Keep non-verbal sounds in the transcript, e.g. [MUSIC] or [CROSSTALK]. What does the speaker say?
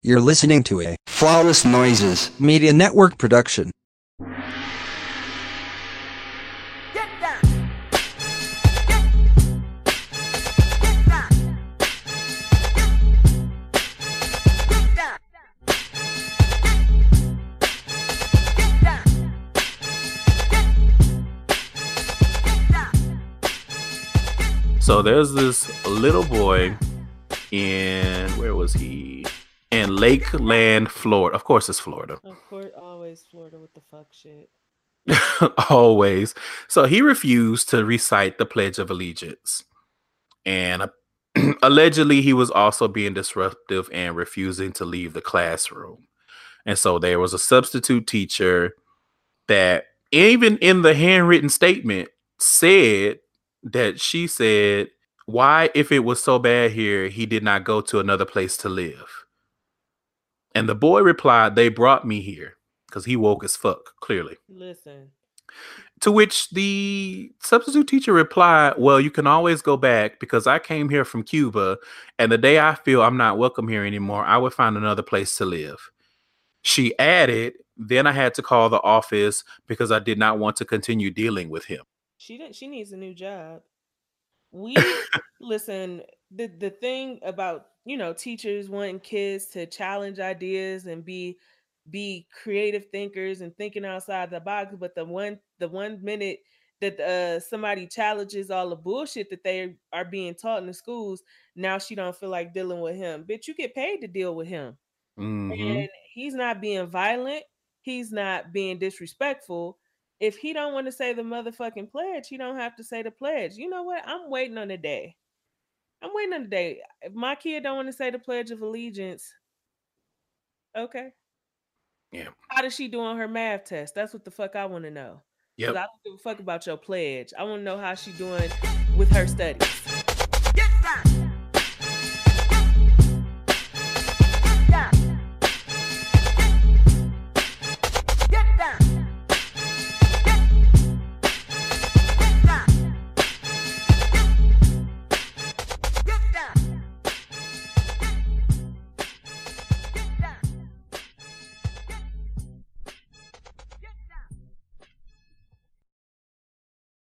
You're listening to a Flawless Noises. Media Network production. Get down. Get. Get down. Get down. Get down. Get down. So there's this little boy in where was he? In Lakeland, Florida. Of course, it's Florida. Of course, always Florida with the fuck shit. [LAUGHS] Always. So he refused to recite the Pledge of Allegiance. And [CLEARS THROAT] allegedly, he was also being disruptive and refusing to leave the classroom. And so there was a substitute teacher that, even in the handwritten statement, said that she said, Why, if it was so bad here, he did not go to another place to live? And the boy replied, They brought me here because he woke as fuck, clearly. Listen, To which the substitute teacher replied, Well, you can always go back because I came here from Cuba, and the day I feel I'm not welcome here anymore, I would find another place to live. She added, Then I had to call the office because I did not want to continue dealing with him. she didn't. She needs a new job. We [LAUGHS] listen. The the thing about you know teachers wanting kids to challenge ideas and be be creative thinkers and thinking outside the box, but the one the one minute that uh somebody challenges all the bullshit that they are being taught in the schools, now she don't feel like dealing with him. Bitch, you get paid to deal with him. Mhm. and he's not being violent he's not being disrespectful if he don't want to say the motherfucking pledge he don't have to say the pledge you know what i'm waiting on the day i'm waiting on the day if my kid don't want to say the pledge of allegiance okay Yeah. how does she do on her math test that's what the fuck i want to know. Yep. i don't give a fuck about your pledge i want to know how she doing with her studies Get down.